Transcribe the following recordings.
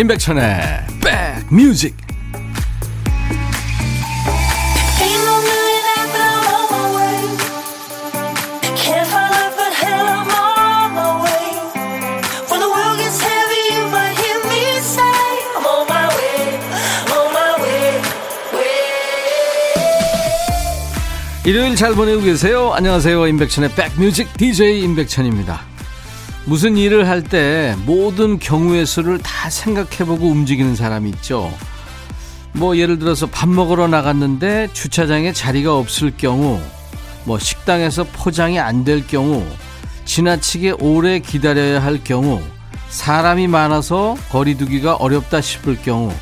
임백천의 백뮤직 일요일 잘 보내고 계세요? 안녕하세요. 임백천의 백뮤직 DJ 임백천입니다. 무슨 일을 할 때 모든 경우의 수를 다 생각해보고 움직이는 사람이 있죠. 뭐 예를 들어서 밥 먹으러 나갔는데 주차장에 자리가 없을 경우, 뭐 식당에서 포장이 안 될 경우, 지나치게 오래 기다려야 할 경우, 사람이 많아서 거리두기가 어렵다 싶을 경우,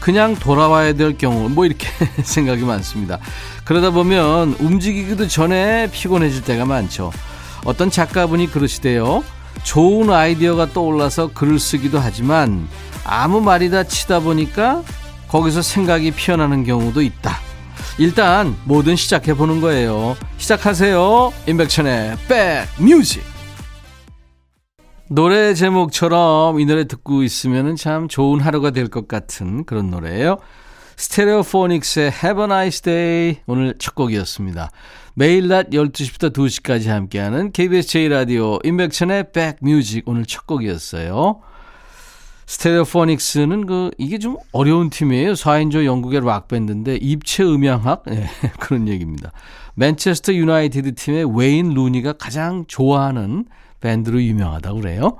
그냥 돌아와야 될 경우, 뭐 이렇게 생각이 많습니다. 그러다 보면 움직이기도 전에 피곤해질 때가 많죠. 어떤 작가분이 그러시대요. 좋은 아이디어가 떠올라서 글을 쓰기도 하지만 아무 말이다 치다 보니까 거기서 생각이 피어나는 경우도 있다. 일단 뭐든 시작해 보는 거예요. 시작하세요. 임백천의 백뮤직. 노래 제목처럼 이 노래 듣고 있으면 참 좋은 하루가 될 것 같은 그런 노래예요. 스테레오포닉스의 Have a Nice Day 오늘 첫 곡이었습니다. 매일 낮 12시부터 2시까지 함께하는 KBS 제1라디오 인백천의 백뮤직 오늘 첫 곡이었어요. 스테레오포닉스는 그 이게 좀 어려운 팀이에요. 4인조 영국의 락밴드인데 입체 음향학 네, 그런 얘기입니다. 맨체스터 유나이티드 팀의 웨인 루니가 가장 좋아하는 밴드로 유명하다고 그래요.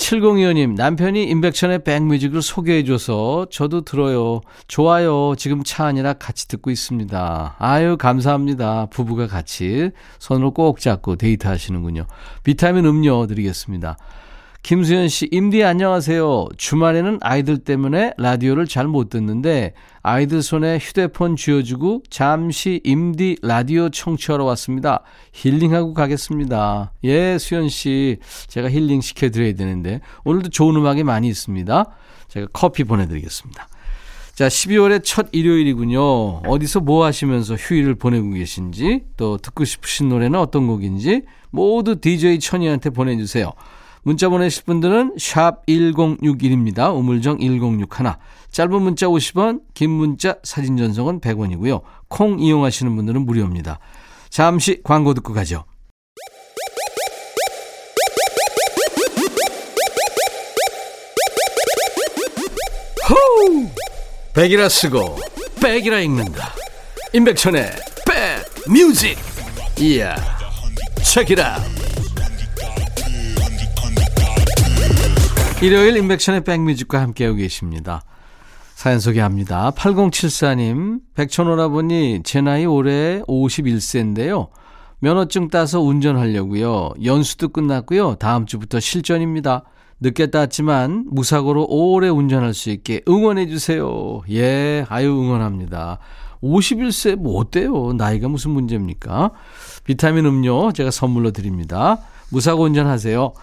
7025님, 남편이 인백천의 백뮤직을 소개해줘서 저도 들어요. 좋아요. 지금 차 안이라 같이 듣고 있습니다. 아유, 감사합니다. 부부가 같이 손을 꼭 잡고 데이트 하시는군요. 비타민 음료 드리겠습니다. 김수현 씨, 임디 안녕하세요. 주말에는 아이들 때문에 라디오를 잘 못 듣는데 아이들 손에 휴대폰 쥐어주고 잠시 임디 라디오 청취하러 왔습니다. 힐링하고 가겠습니다. 예, 수현 씨, 제가 힐링 시켜드려야 되는데 오늘도 좋은 음악이 많이 있습니다. 제가 커피 보내드리겠습니다. 자, 12월의 첫 일요일이군요. 어디서 뭐 하시면서 휴일을 보내고 계신지, 또 듣고 싶으신 노래는 어떤 곡인지 모두 DJ 천이한테 보내주세요. 문자 보내실 분들은 샵 1061입니다. 우물정 1061. 짧은 문자 50원, 긴 문자 사진 전송은 100원이고요. 콩 이용하시는 분들은 무료입니다. 잠시 광고 듣고 가죠. 호우! 백이라 쓰고 백이라 읽는다. 임백천의 백 뮤직. 이야. 체키라. 일요일 인백션의 백뮤직과 함께하고 계십니다. 사연 소개합니다. 8074님, 백천오라버니, 제 나이 올해 51세인데요. 면허증 따서 운전하려고요. 연수도 끝났고요. 다음 주부터 실전입니다. 늦게 땄지만 무사고로 오래 운전할 수 있게 응원해 주세요. 예, 아유 응원합니다. 51세 뭐 어때요? 나이가 무슨 문제입니까? 비타민 음료 제가 선물로 드립니다. 무사고 운전하세요.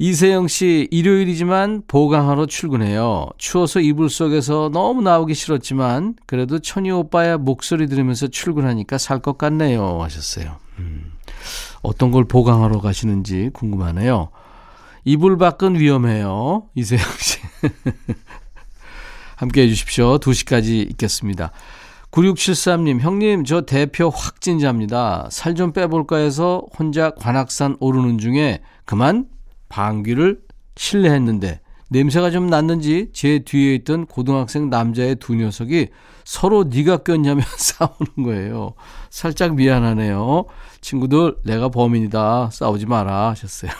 이세영 씨, 일요일이지만 보강하러 출근해요. 추워서 이불 속에서 너무 나오기 싫었지만, 그래도 천희 오빠야 목소리 들으면서 출근하니까 살 것 같네요. 하셨어요. 음, 어떤 걸 보강하러 가시는지 궁금하네요. 이불 밖은 위험해요. 이세영 씨. 함께 해주십시오. 2시까지 있겠습니다. 9673님, 형님, 저 대표 확진자입니다. 살 좀 빼볼까 해서 혼자 관악산 오르는 중에 그만 방귀를 실례했는데 냄새가 좀 났는지 제 뒤에 있던 고등학생 남자의 두 녀석이 서로 네가 꼈냐며 싸우는 거예요. 살짝 미안하네요. 친구들 내가 범인이다. 싸우지 마라 하셨어요.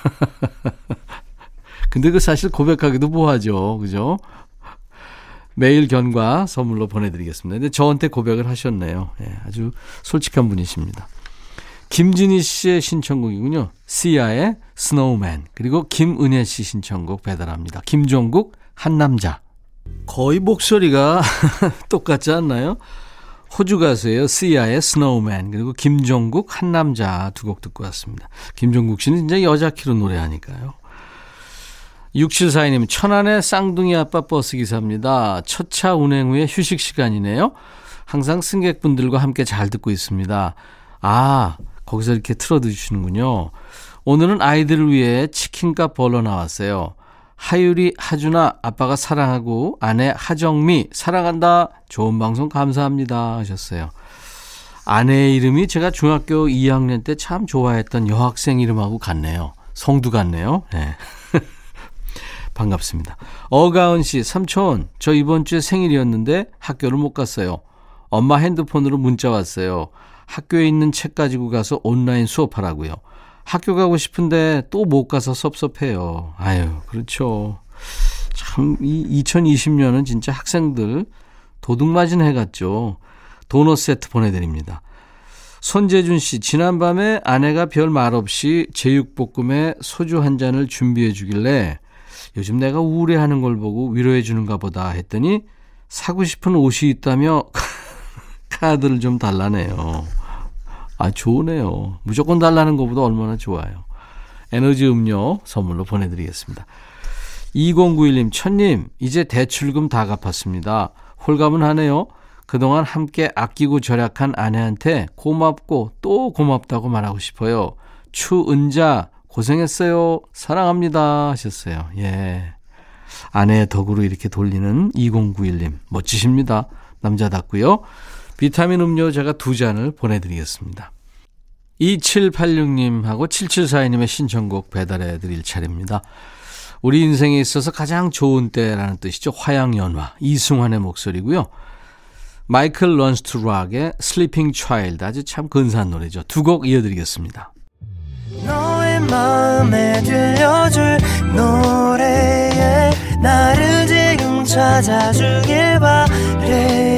근데 그 사실 고백하기도 뭐하죠. 그죠? 매일 견과 선물로 보내드리겠습니다. 근데 저한테 고백을 하셨네요. 네, 아주 솔직한 분이십니다. 김진희 씨의 신청곡이군요. 시아의 스노우맨 그리고 김은혜 씨 신청곡 배달합니다. 김종국 한 남자 거의 목소리가 똑같지 않나요? 호주 가수예요. 시아의 Snowman 그리고 김종국 한 남자 두 곡 듣고 왔습니다. 김종국 씨는 진짜 여자 키로 노래하니까요. 6742님 천안의 쌍둥이 아빠 버스 기사입니다. 첫 차 운행 후에 휴식 시간이네요. 항상 승객분들과 함께 잘 듣고 있습니다. 아 거기서 이렇게 틀어주시는군요. 오늘은 아이들을 위해 치킨값 벌러 나왔어요. 하유리, 하준아, 아빠가 사랑하고 아내 하정미, 사랑한다. 좋은 방송 감사합니다. 하셨어요. 아내의 이름이 제가 중학교 2학년 때 참 좋아했던 여학생 이름하고 같네요. 성두 같네요. 네. 반갑습니다. 어가은 씨, 삼촌, 저 이번 주에 생일이었는데 학교를 못 갔어요. 엄마 핸드폰으로 문자 왔어요. 학교에 있는 책 가지고 가서 온라인 수업하라고요. 학교 가고 싶은데 또 못 가서 섭섭해요. 아유, 그렇죠. 참, 이 2020년은 진짜 학생들 도둑맞은 해 같죠. 도넛 세트 보내드립니다. 손재준 씨, 지난밤에 아내가 별 말 없이 제육볶음에 소주 한 잔을 준비해 주길래 요즘 내가 우울해하는 걸 보고 위로해 주는가 보다 했더니 사고 싶은 옷이 있다며 카드를 좀 달라네요. 아, 좋으네요. 무조건 달라는 것보다 얼마나 좋아요. 에너지 음료 선물로 보내드리겠습니다. 2091님, 천님, 이제 대출금 다 갚았습니다. 홀가분 하네요. 그동안 함께 아끼고 절약한 아내한테 고맙고 또 고맙다고 말하고 싶어요. 추은자, 고생했어요. 사랑합니다. 하셨어요. 예. 아내의 덕으로 이렇게 돌리는 2091님. 멋지십니다. 남자답고요. 비타민 음료 제가 두 잔을 보내드리겠습니다. 2786님하고 7742님의 신청곡 배달해 드릴 차례입니다. 우리 인생에 있어서 가장 좋은 때라는 뜻이죠. 화양연화. 이승환의 목소리고요. Michael Learns to Rock의 Sleeping Child. 아주 참 근사한 노래죠. 두 곡 이어드리겠습니다. 너의 마음에 들려줄 노래에 나를 지금 찾아주길 바래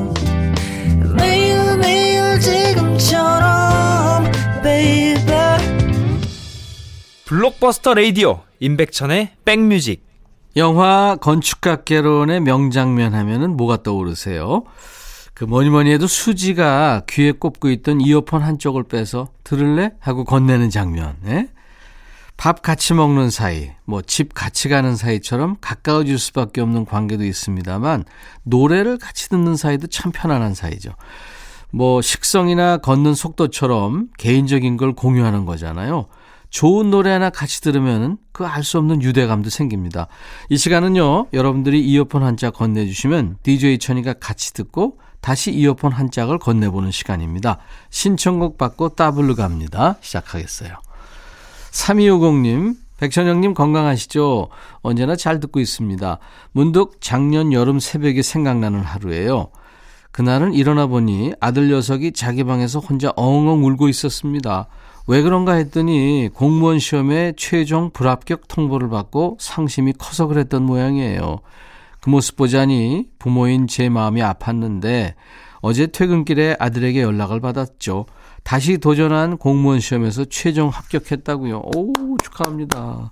블록버스터 레이디오 임백천의 백뮤직 영화 건축학개론의 명장면 하면은 뭐가 떠오르세요? 그 뭐니 뭐니 해도 수지가 귀에 꼽고 있던 이어폰 한쪽을 빼서 들을래? 하고 건네는 장면. 예? 밥 같이 먹는 사이, 뭐 집 같이 가는 사이처럼 가까워질 수밖에 없는 관계도 있습니다만 노래를 같이 듣는 사이도 참 편안한 사이죠. 뭐 식성이나 걷는 속도처럼 개인적인 걸 공유하는 거잖아요. 좋은 노래 하나 같이 들으면 그 알 수 없는 유대감도 생깁니다. 이 시간은요, 여러분들이 이어폰 한 짝 건네주시면 DJ 천이가 같이 듣고 다시 이어폰 한 짝을 건네보는 시간입니다. 신청곡 받고 따블로 갑니다. 시작하겠어요. 3250님, 백천영님 건강하시죠? 언제나 잘 듣고 있습니다. 문득 작년 여름 새벽에 생각나는 하루예요. 그날은 일어나 보니 아들 녀석이 자기 방에서 혼자 엉엉 울고 있었습니다. 왜 그런가 했더니 공무원 시험에 최종 불합격 통보를 받고 상심이 커서 그랬던 모양이에요. 그 모습 보자니 부모인 제 마음이 아팠는데 어제 퇴근길에 아들에게 연락을 받았죠. 다시 도전한 공무원 시험에서 최종 합격했다고요. 오, 축하합니다.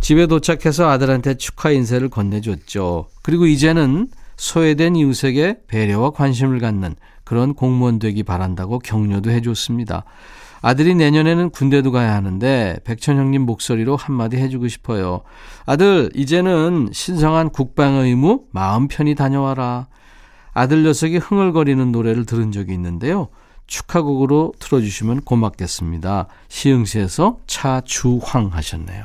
집에 도착해서 아들한테 축하 인사를 건네줬죠. 그리고 이제는 소외된 이웃에게 배려와 관심을 갖는 그런 공무원 되기 바란다고 격려도 해줬습니다. 아들이 내년에는 군대도 가야 하는데 백천 형님 목소리로 한마디 해주고 싶어요. 아들, 이제는 신성한 국방 의무 마음 편히 다녀와라. 아들 녀석이 흥얼거리는 노래를 들은 적이 있는데요. 축하곡으로 틀어주시면 고맙겠습니다. 시흥시에서 차주황 하셨네요.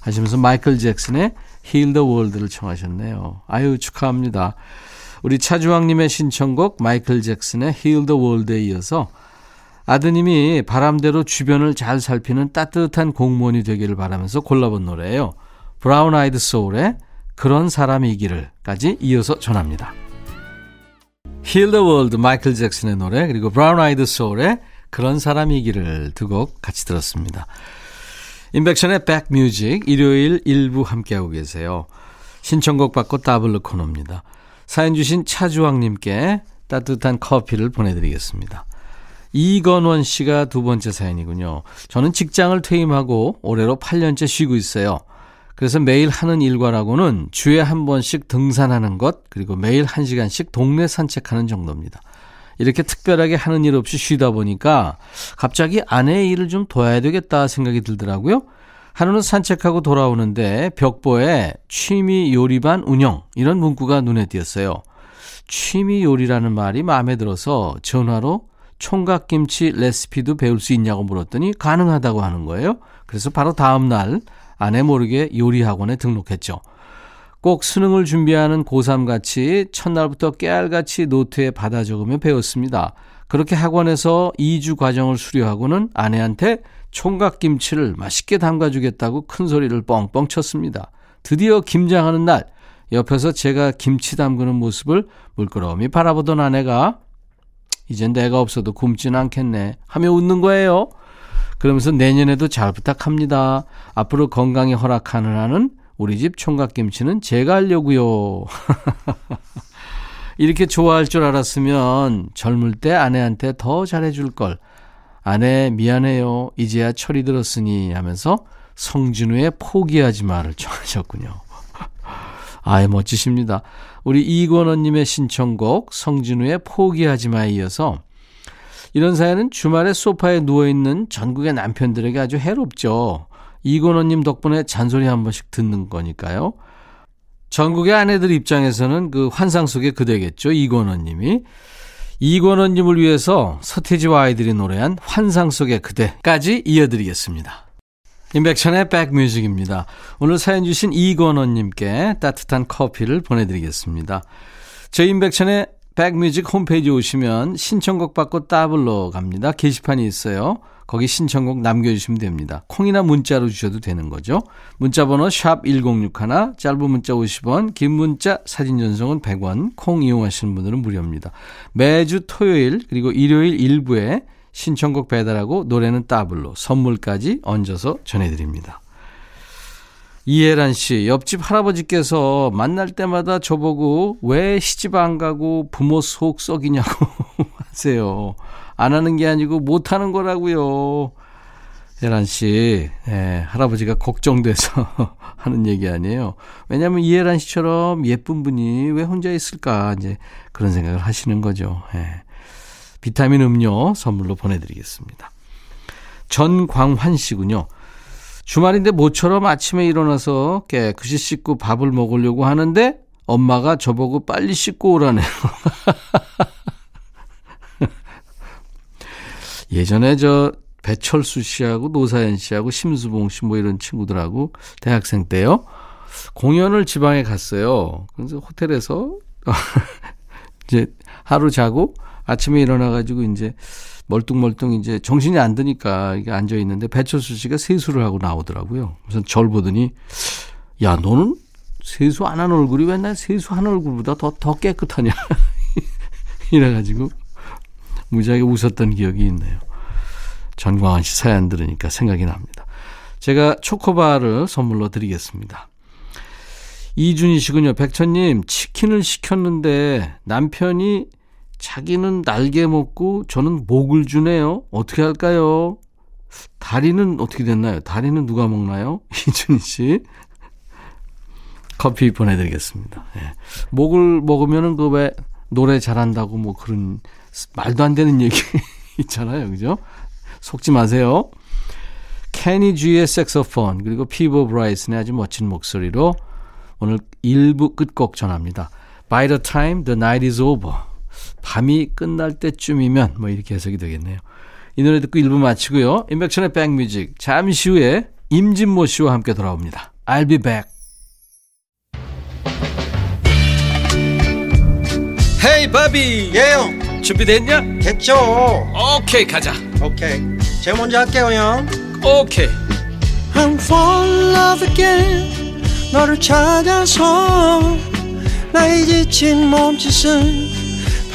하시면서 마이클 잭슨의 Heal the World를 청하셨네요. 아유, 축하합니다. 우리 차주황님의 신청곡 마이클 잭슨의 Heal the World에 이어서 아드님이 바람대로 주변을 잘 살피는 따뜻한 공무원이 되기를 바라면서 골라본 노래예요. 브라운 아이드 소울의 그런 사람이기를까지 이어서 전합니다. Heal the World 마이클 잭슨의 노래 그리고 브라운 아이드 소울의 그런 사람이기를 두 곡 같이 들었습니다. 임백천의 백뮤직 일요일 일부 함께하고 계세요. 신청곡 받고 더블로 코너입니다. 사연 주신 차주왕님께 따뜻한 커피를 보내드리겠습니다. 이건원 씨가 두 번째 사연이군요. 저는 직장을 퇴임하고 올해로 8년째 쉬고 있어요. 그래서 매일 하는 일과라고는 주에 한 번씩 등산하는 것, 그리고 매일 한 시간씩 동네 산책하는 정도입니다. 이렇게 특별하게 하는 일 없이 쉬다 보니까 갑자기 아내의 일을 좀 도와야 되겠다 생각이 들더라고요. 하루는 산책하고 돌아오는데 벽보에 취미 요리반 운영 이런 문구가 눈에 띄었어요. 취미 요리라는 말이 마음에 들어서 전화로 총각김치 레시피도 배울 수 있냐고 물었더니 가능하다고 하는 거예요. 그래서 바로 다음 날 아내 모르게 요리 학원에 등록했죠. 꼭 수능을 준비하는 고3 같이 첫날부터 깨알같이 노트에 받아 적으며 배웠습니다. 그렇게 학원에서 2주 과정을 수료하고는 아내한테 총각김치를 맛있게 담가주겠다고 큰 소리를 뻥뻥 쳤습니다. 드디어 김장하는 날, 옆에서 제가 김치 담그는 모습을 물끄러미 바라보던 아내가 이젠 내가 없어도 굶진 않겠네 하며 웃는 거예요. 그러면서 내년에도 잘 부탁합니다. 앞으로 건강이 허락하는 한은 우리 집 총각김치는 제가 하려고요. 이렇게 좋아할 줄 알았으면 젊을 때 아내한테 더 잘해줄 걸. 아내 미안해요. 이제야 철이 들었으니 하면서 성진우의 포기하지 마를 청하셨군요. 아예 멋지십니다. 우리 이권원님의 신청곡 성진우의 포기하지 마에 이어서 이런 사연은 주말에 소파에 누워있는 전국의 남편들에게 아주 해롭죠. 이권원님 덕분에 잔소리 한 번씩 듣는 거니까요. 전국의 아내들 입장에서는 그 환상 속의 그대겠죠. 이권원님이. 이권원님을 위해서 서태지와 아이들이 노래한 환상 속의 그대까지 이어드리겠습니다. 인백천의 백뮤직입니다. 오늘 사연 주신 이권원님께 따뜻한 커피를 보내드리겠습니다. 저희 인백천의 백뮤직 홈페이지 오시면 신청곡 받고 따블로 갑니다. 게시판이 있어요. 거기 신청곡 남겨주시면 됩니다. 콩이나 문자로 주셔도 되는 거죠. 문자번호 샵 1061, 짧은 문자 50원, 긴 문자 사진 전송은 100원, 콩 이용하시는 분들은 무료입니다. 매주 토요일 그리고 일요일 일부에 신청곡 배달하고 노래는 따블로 선물까지 얹어서 전해드립니다. 이혜란 씨, 옆집 할아버지께서 만날 때마다 저보고 왜 시집 안 가고 부모 속 썩이냐고 하세요. 안 하는 게 아니고 못 하는 거라고요. 혜란 씨, 예, 할아버지가 걱정돼서 하는 얘기 아니에요. 왜냐하면 이혜란 씨처럼 예쁜 분이 왜 혼자 있을까 이제 그런 생각을 하시는 거죠. 예. 비타민 음료 선물로 보내드리겠습니다. 전광환 씨군요. 주말인데 모처럼 아침에 일어나서 깨끗이 씻고 밥을 먹으려고 하는데 엄마가 저보고 빨리 씻고 오라네요. 예전에 저 배철수 씨하고 노사연 씨하고 심수봉 씨 뭐 이런 친구들하고 대학생 때요. 공연을 지방에 갔어요. 그래서 호텔에서 이제 하루 자고 아침에 일어나가지고 이제 멀뚱멀뚱 이제 정신이 안 드니까 이게 앉아 있는데 배철수 씨가 세수를 하고 나오더라고요. 그래서 절 보더니 야 너는 세수 안 한 얼굴이 왜날 세수한 얼굴보다 더 더 깨끗하냐 이래가지고 무지하게 웃었던 기억이 있네요. 전광환 씨 사연 들으니까 생각이 납니다. 제가 초코바를 선물로 드리겠습니다. 이준희 씨군요. 백천님, 치킨을 시켰는데 남편이 자기는 날개 먹고 저는 목을 주네요. 어떻게 할까요? 다리는 어떻게 됐나요? 다리는 누가 먹나요? 이준희 씨. 커피 보내드리겠습니다. 네. 목을 먹으면은 그 왜 노래 잘한다고 뭐 그런 말도 안 되는 얘기 있잖아요. 그죠? 속지 마세요. 케니 G의 색소폰 그리고 피보 브라이슨의 아주 멋진 목소리로 오늘 1부 끝곡 전합니다. By the time the night is over. 밤이 끝날 때쯤이면 뭐 이렇게 해석이 되겠네요. 이 노래 듣고 1부 마치고요. 인백천의 백뮤직 잠시 후에 임진모 씨와 함께 돌아옵니다. I'll be back. 헤이 바비 예영 준비됐냐? 됐죠 오케이 가자 오케이 제가 먼저 할게요 형 오케이 I'm fall in love again 너를 찾아서 나의 지친 몸짓은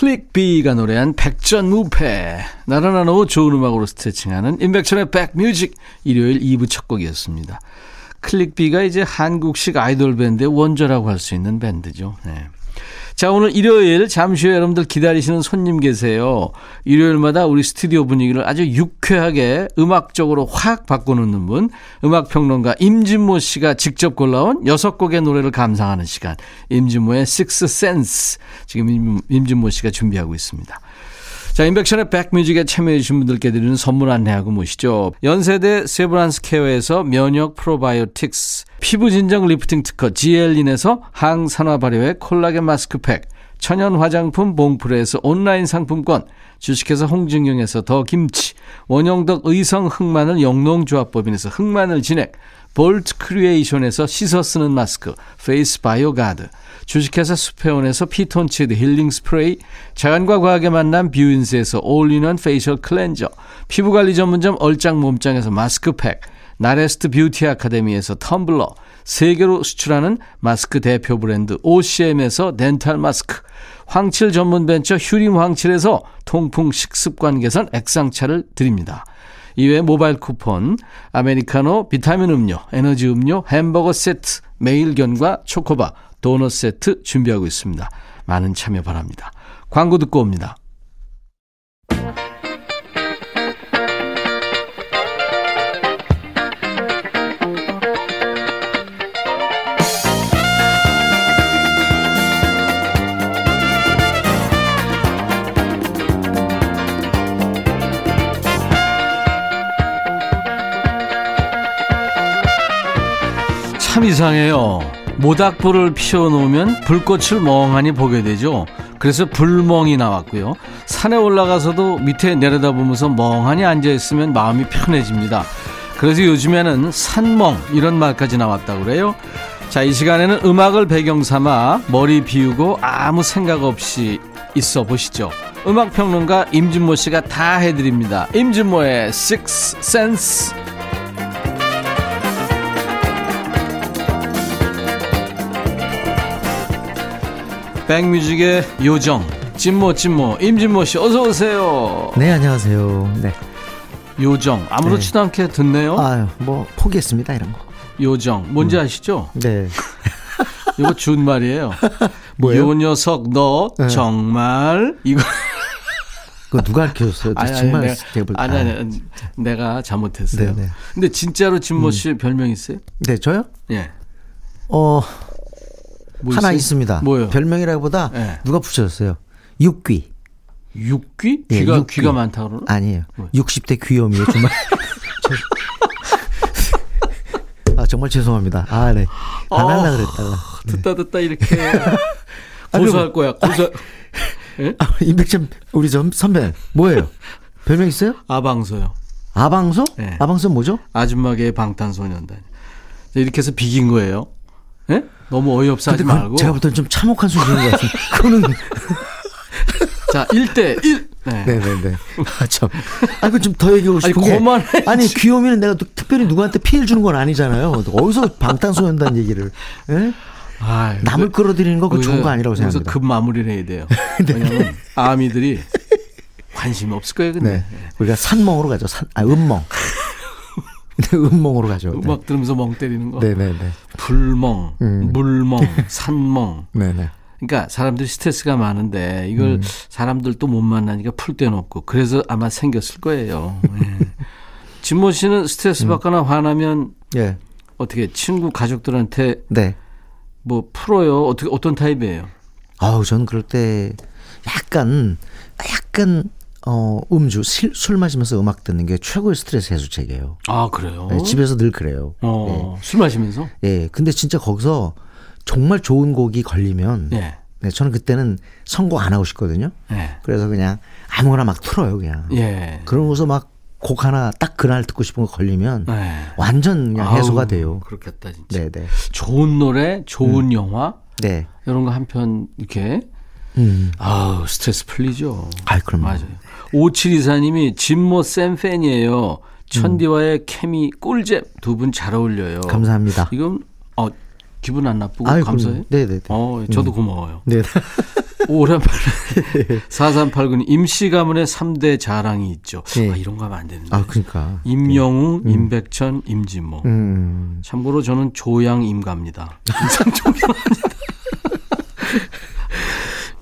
클릭비가 노래한 백전무패 나른한 오후 좋은 음악으로 스트레칭하는 인백천의 백뮤직 일요일 2부 첫 곡이었습니다. 클릭비가 이제 한국식 아이돌 밴드의 원조라고 할 수 있는 밴드죠. 네. 자, 오늘 일요일 잠시 후에 여러분들 기다리시는 손님 계세요. 일요일마다 우리 스튜디오 분위기를 아주 유쾌하게 음악적으로 확 바꿔놓는 분, 음악평론가 임진모 씨가 직접 골라온 여섯 곡의 노래를 감상하는 시간. 임진모의 Six Sense. 지금 임진모 씨가 준비하고 있습니다. 자, 임백천의 백뮤직에 참여해주신 분들께 드리는 선물 안내하고 모시죠. 연세대 세브란스 케어에서 면역 프로바이오틱스, 피부 진정 리프팅 특허 지엘린에서 항산화 발효의 콜라겐 마스크팩, 천연 화장품 봉프레에서 온라인 상품권, 주식회사 홍진경에서 더 김치, 원형덕 의성 흑마늘 영농조합법인에서 흑마늘 진액, 볼트 크리에이션에서 씻어 쓰는 마스크, 페이스 바이오 가드, 주식회사 수페온에서 피톤치드 힐링 스프레이, 자연과 과학의 만남 뷰인스에서 all-in-one facial cleanser, 피부관리 전문점 얼짱 몸짱에서 마스크팩, 나레스트 뷰티 아카데미에서 텀블러, 세계로 수출하는 마스크 대표 브랜드 OCM에서 덴탈 마스크, 황칠 전문 벤처 휴림 황칠에서 통풍 식습관 개선 액상차를 드립니다. 이외에 모바일 쿠폰, 아메리카노, 비타민 음료, 에너지 음료, 햄버거 세트, 매일견과 초코바, 도넛 세트 준비하고 있습니다. 많은 참여 바랍니다. 광고 듣고 옵니다. 참 이상해요. 모닥불을 피워놓으면 불꽃을 멍하니 보게 되죠. 그래서 불멍이 나왔고요. 산에 올라가서도 밑에 내려다보면서 멍하니 앉아있으면 마음이 편해집니다. 그래서 요즘에는 산멍 이런 말까지 나왔다고 그래요. 자, 이 시간에는 음악을 배경 삼아 머리 비우고 아무 생각 없이 있어 보시죠. 음악평론가 임진모 씨가 다 해드립니다. 임진모의 Six Sense. 백뮤직의 요정 찐모 찐모 임진모 씨 어서 오세요. 네 안녕하세요. 네. 요정 아무렇지도 네. 않게 듣네요. 아유 뭐 포기했습니다 이런 거. 요정 뭔지 음. 아시죠? 네. 이거 준 말이에요. 뭐요? 요 녀석 너 네. 정말 이거. 그 누가 가르쳐줬어요? 아니, 정말 내가, 아니, 아니, 아니, 내가 잘못했어요. 네네. 네. 근데 진짜로 진모 씨 음. 별명 있어요? 네, 저요? 예. 어, 뭐 하나 있어요? 있습니다. 뭐요? 별명이라기보다 네. 누가 붙여줬어요? 육귀. 육귀? 예, 귀가 육귀. 귀가 많다 그러나? 아니에요. 뭐. 60대 귀염이에요 정말. 아 정말 죄송합니다. 아 네. 안 아, 할라 그랬다가. 네. 듣다 듣다 이렇게 고소할 아, 거야. 고소. 예? 아, 임백천 우리 전 선배 뭐예요? 별명 있어요? 아방소요. 아방소? 네. 아방소 뭐죠? 아줌마계의 방탄소년단. 이렇게 해서 비긴 거예요. 예? 너무 어이없어 하지 말고. 제가 볼 때는 좀 참혹한 수준인 것 같습니다. 그거는. 자, 1대 1. 네. 네네네. 아, 참. 아, 그좀 더 얘기하고 싶은 아니, 게. 아니, 귀요미는 내가 또 특별히 누구한테 피해를 주는 건 아니잖아요. 어디서 방탄소년단 얘기를. 예? 아, 남을 그, 끌어들이는 거 그거 좋은 거 아니라고 생각합니다. 그래서 급 마무리를 해야 돼요. 네. 왜냐면 아미들이 관심이 없을 거예요, 근데. 네. 우리가 산멍으로 가죠. 산, 아, 음멍. 음멍으로 가죠. 음악 네. 들으면서 멍 때리는 거. 네네네. 불멍, 음. 물멍, 산멍. 네네. 그러니까 사람들이 스트레스가 많은데 이걸 음. 사람들 또못 만나니까 풀 데는 없고 그래서 아마 생겼을 거예요. 네. 진모 씨는 스트레스 음. 받거나 화나면 예. 어떻게 친구 가족들한테 네. 뭐 풀어요? 어떻게 어떤 타입이에요? 아우 저는 그럴 때 약간 약간 어, 음주, 실, 술 마시면서 음악 듣는 게 최고의 스트레스 해소책이에요. 아, 그래요? 네, 집에서 늘 그래요. 어, 네. 술 마시면서? 예. 네, 근데 진짜 거기서 정말 좋은 곡이 걸리면 네. 네, 저는 그때는 선곡 안 하고 싶거든요. 네. 그래서 그냥 아무거나 막 틀어요, 그냥. 예. 그러고서 막 곡 하나 딱 그날 듣고 싶은 거 걸리면 네. 완전 그냥 해소가 돼요. 그렇겠다, 진짜. 네, 네. 좋은 노래, 좋은 음. 영화, 네. 이런 거 한 편 이렇게 음. 아우 스트레스 풀리죠. 아, 그럼 맞아요. 5724님이 진모 쌤 팬이에요. 천디와의 음. 케미 꿀잼 두 분 잘 어울려요. 감사합니다. 이건 어 기분 안 나쁘고 아유, 감사해. 네네. 어 저도 음. 고마워요. 네. 오랜만에 4389님 임시 가문의 3대 자랑이 있죠. 네. 아, 이런 거 하면 안 되는데. 아, 그러니까. 임영웅, 네. 임백천, 임진모. 음. 참고로 저는 조양 임갑니다. 인상 존경합니다.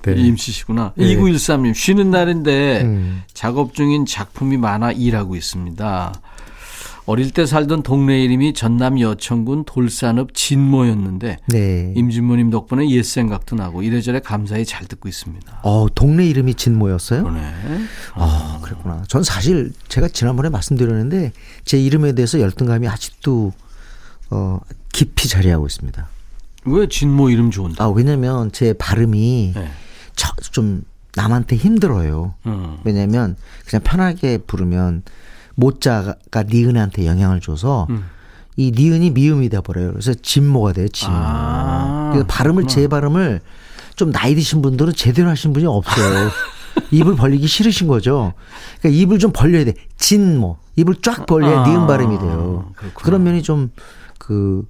네. 임씨시구나. 네. 2913님, 쉬는 날인데 음. 작업 중인 작품이 많아 일하고 있습니다. 어릴 때 살던 동네 이름이 전남 여천군 돌산읍 진모였는데 네. 임진모님 덕분에 옛 생각도 나고 이래저래 감사히 잘 듣고 있습니다. 어, 동네 이름이 진모였어요? 그러네. 아, 그랬구나. 전 사실 제가 지난번에 말씀드렸는데 제 이름에 대해서 열등감이 아직도 어, 깊이 자리하고 있습니다. 왜 진모 이름 좋은데? 아, 왜냐면 제 발음이 네. 좀 남한테 힘들어요. 음. 왜냐면 그냥 편하게 부르면 모자가 니은한테 영향을 줘서 음. 이 니은이 미음이 돼 버려요. 그래서 진모가 돼요. 진모. 아, 그래서 발음을 제 발음을 좀 나이 드신 분들은 제대로 하신 분이 없어요. 입을 벌리기 싫으신 거죠. 그러니까 입을 좀 벌려야 돼. 진모. 입을 쫙 벌려야 아, 니은 발음이 돼요. 그렇구나. 그런 면이 좀 그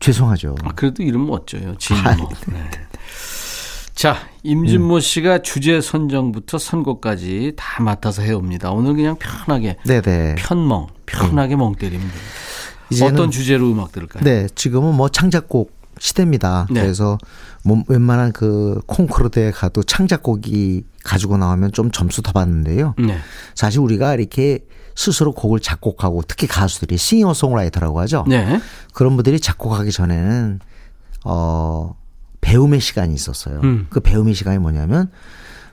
죄송하죠. 아, 그래도 이름 멋져요. 진모. 아, 네. 네. 자, 임진모 음. 씨가 주제 선정부터 선곡까지 다 맡아서 해옵니다. 오늘 그냥 편하게 네네. 편멍, 편하게 음. 멍 때리면 됩니다. 어떤 주제로 음악 들을까요? 네, 지금은 뭐 창작곡 시대입니다. 네. 그래서 뭐 웬만한 그 콩쿠르드에 가도 창작곡이 가지고 나오면 좀 점수 더 받는데요. 네. 사실 우리가 이렇게 스스로 곡을 작곡하고 특히 가수들이 싱어송라이터라고 하죠. 네. 그런 분들이 작곡하기 전에는 어 배움의 시간이 있었어요. 음. 그 배움의 시간이 뭐냐면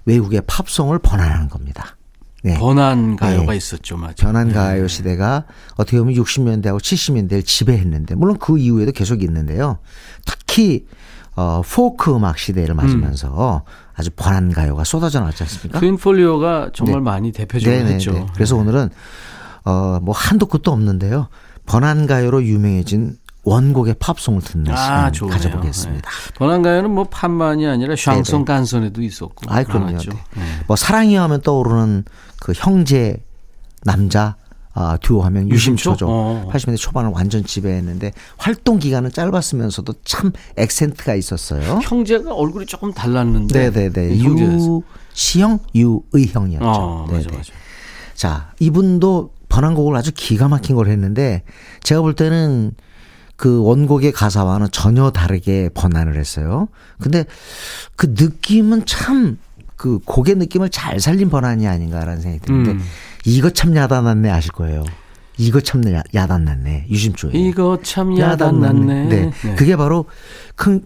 외국의 팝송을 번안하는 겁니다. 네. 번안 가요가 네. 있었죠, 맞아요. 가요 네. 시대가 어떻게 보면 60년대하고 70년대를 지배했는데 물론 그 이후에도 계속 있는데요. 특히 어 포크 음악 시대를 맞으면서 음. 아주 번안 가요가 쏟아져 나왔지 않습니까? 트윈폴리오가 정말 네. 많이 대표적으로 네, 했죠. 그래서 오늘은 어 뭐 한도 끝도 없는데요. 번안 가요로 유명해진 원곡의 팝송을 듣는 아, 시간 가져보겠습니다. 네. 번안가요는 뭐 팝만이 아니라 샹송 간선에도 있었고. 아, 그럼요. 네. 네. 뭐 사랑이 하면 떠오르는 그 형제 남자 아, 듀오 하면 유심초죠. 어. 80년대 초반을 완전 지배했는데 활동 기간은 짧았으면서도 참 액센트가 있었어요. 형제가 얼굴이 조금 달랐는데. 네네네. 유시형, 유의형이었죠. 어, 맞아, 맞아. 자, 이분도 번안곡을 아주 기가 막힌 걸 했는데 제가 볼 때는 그 원곡의 가사와는 전혀 다르게 번안을 했어요. 근데 그 느낌은 참 그 곡의 느낌을 잘 살린 번안이 아닌가라는 생각이 드는데 음. 이거 참 야단났네 아실 거예요. 이거 참 야단났네 유심초에. 이거 참 야단났네. 네. 네. 그게 바로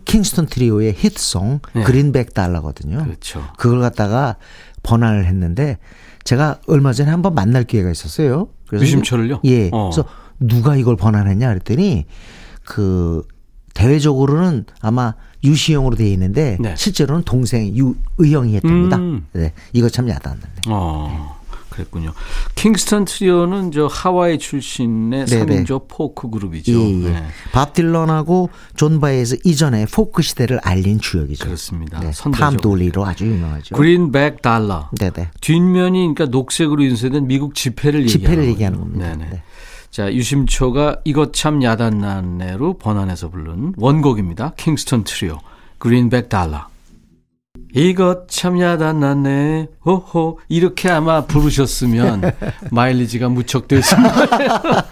킹스턴 트리오의 히트송 네. Greenback Dollar거든요. 그렇죠. 그걸 갖다가 번안을 했는데 제가 얼마 전에 한번 만날 기회가 있었어요. 그래서 유심초를요? 예. 어. 그래서 누가 이걸 번안했냐 그랬더니 그 대외적으로는 아마 유시형으로 되어 있는데 네. 실제로는 동생 유의형이 했답니다. 음. 네, 이거 참 야단났네. 어, 그랬군요. 킹스턴 트리오는 저 하와이 출신의 네네. 3인조 포크 그룹이죠. 예, 예. 네. 밥 딜런하고 존 바에즈 이전에 포크 시대를 알린 주역이죠. 그렇습니다. 네, Tom Dooley로 아주 유명하죠. Greenback Dollar. 네네. 뒷면이 그러니까 녹색으로 인쇄된 미국 지폐를, 지폐를 얘기하는 겁니다. 네네. 네. 자, 유심초가 이것 참 야단났네로 번안해서 부른 원곡입니다. 킹스턴 트리오, Greenback Dollar. 이것 참 야단났네. 호호. 이렇게 아마 부르셨으면 마일리지가 무척 됐습니다.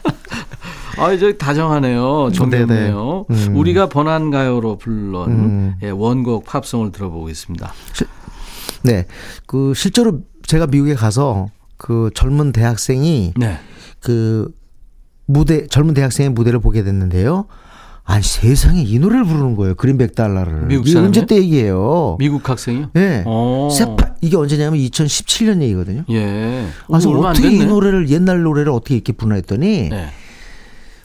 아, 저 다정하네요. 좋네요. 음. 우리가 번안가요로 불렀 음. 예, 원곡 팝송을 들어보겠습니다. 네. 그 실제로 제가 미국에 가서 그 젊은 대학생이 네. 그 무대 젊은 대학생의 무대를 보게 됐는데요. 아니 세상에 이 노래를 부르는 거예요. 그린백 달러를. 미국 사람이 언제 때 얘기예요? 미국 학생이요? 네. 세파, 이게 언제냐면 2017년 얘기거든요. 예. 그래서 어떻게 이 노래를 옛날 노래를 어떻게 이렇게 부르나 했더니 네.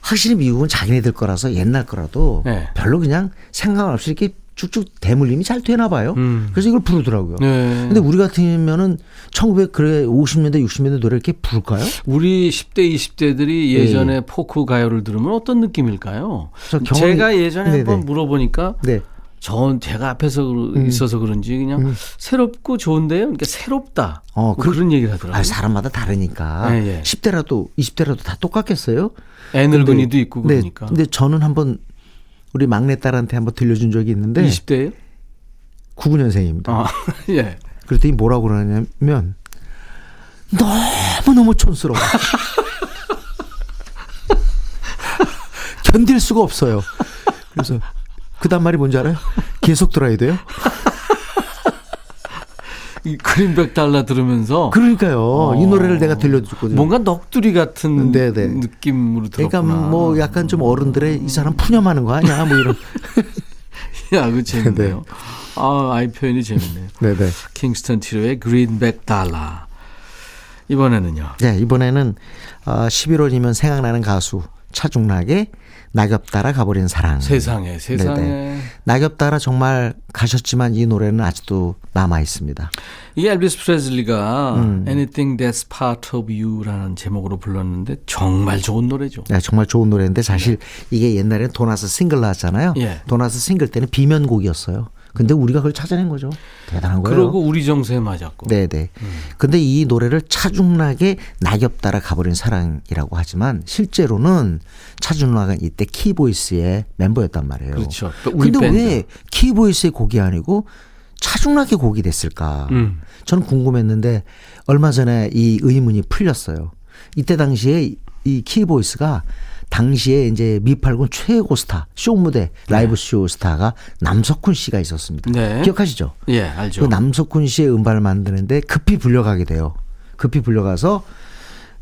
확실히 미국은 자기네들 거라서 옛날 거라도 네. 별로 그냥 생각 없이 이렇게 쭉쭉 대물림이 잘 되나 봐요. 음. 그래서 이걸 부르더라고요. 네. 근데 우리 같으면은 1900 그래 50년대 60년대 노래 이렇게 부를까요? 우리 10대 20대들이 예전에 네. 포크 가요를 들으면 어떤 느낌일까요? 제가 예전에 네네. 한번 물어보니까 네. 전 제가 앞에서 음. 있어서 그런지 그냥 음. 새롭고 좋은데요. 그러니까 새롭다. 어, 뭐 그, 런 얘기를 하더라고요. 아, 사람마다 다르니까. 네, 네. 10대라도 20대라도 다 똑같겠어요? 애 늙은이도 있고 네. 그러니까. 네, 근데 저는 한번 우리 막내딸한테 한번 들려준 적이 있는데 20대예요? 99년생입니다. 아, 예. 그랬더니 뭐라고 그러냐면 너무너무 촌스러워. 견딜 수가 없어요. 그래서 그다음 말이 뭔지 알아요? 계속 들어야 돼요? 이 그린백 달라 들으면서 그러니까요. 이 노래를 내가 들려줬거든요. 뭔가 넋두리 같은 네네. 느낌으로 들었구나. 그러니까 뭐 약간 좀 어른들의 이 사람 푸념하는 거 아니야? 뭐 이런. 야, 그 재밌네요. 아, 아이 표현이 재밌네요. 네네. 킹스턴 티로의 그린백 달라. 이번에는요. 네, 이번에는 어, 11월이면 생각나는 가수 차중락의 낙엽 따라 가버린 사랑. 세상에, 세상에. 네네. 낙엽 따라 정말 가셨지만 이 노래는 아직도 남아 있습니다. 이게 엘비스 프레슬리가 음. Anything That's Part of You라는 제목으로 불렀는데 정말 좋은 노래죠. 네, 정말 좋은 노래인데 사실 이게 옛날에 도나스 싱글 나왔잖아요. 예. 도나스 싱글 때는 B면곡이었어요. 근데 우리가 그걸 찾아낸 거죠. 대단한 거예요. 그러고 우리 정서에 맞았고. 네네. 근데 이 노래를 차중락의 낙엽 따라 가버린 사랑이라고 하지만 실제로는 차중락은 이때 키보이스의 멤버였단 말이에요. 그렇죠. 근데 밴드. 왜 키보이스의 곡이 아니고 차중락의 곡이 됐을까? 음. 저는 궁금했는데 얼마 전에 이 의문이 풀렸어요. 이때 당시에 이 키보이스가 당시에 이제 미팔군 최고 스타 쇼 무대 라이브 쇼 스타가 남석훈 씨가 있었습니다. 네. 기억하시죠? 예, 알죠. 그 남석훈 씨의 음반을 만드는데 급히 불려가게 돼요. 급히 불려가서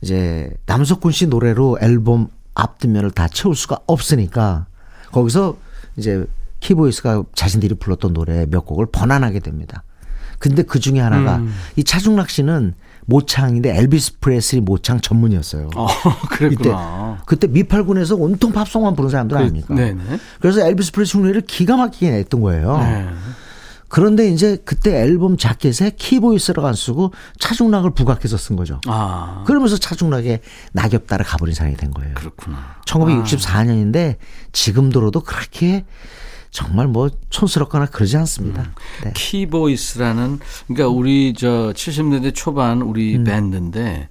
이제 남석훈 씨 노래로 앨범 앞뒷면을 다 채울 수가 없으니까 거기서 이제 키보이스가 자신들이 불렀던 노래 몇 곡을 번안하게 됩니다. 근데 그 중에 하나가 음. 이 차중락 씨는 모창인데 엘비스 프레슬리 모창 전문이었어요. 어, 이때 그랬구나. 그때 미팔군에서 온통 팝송만 부른 사람들 아닙니까? 네네. 그래서 엘비스 프레슬리 노래를 기가 막히게 냈던 거예요. 네. 그런데 이제 그때 앨범 자켓에 키보이스라고 안 쓰고 차중락을 부각해서 쓴 거죠. 아, 그러면서 차중락의 낙엽 따라 가버린 사랑이 된 거예요. 그렇구나. 1964년인데 지금 들어도 그렇게 정말 뭐 촌스럽거나 그러지 않습니다. 음. 네. 키보이스라는 그러니까 우리 저 70년대 초반 우리 음. 밴드인데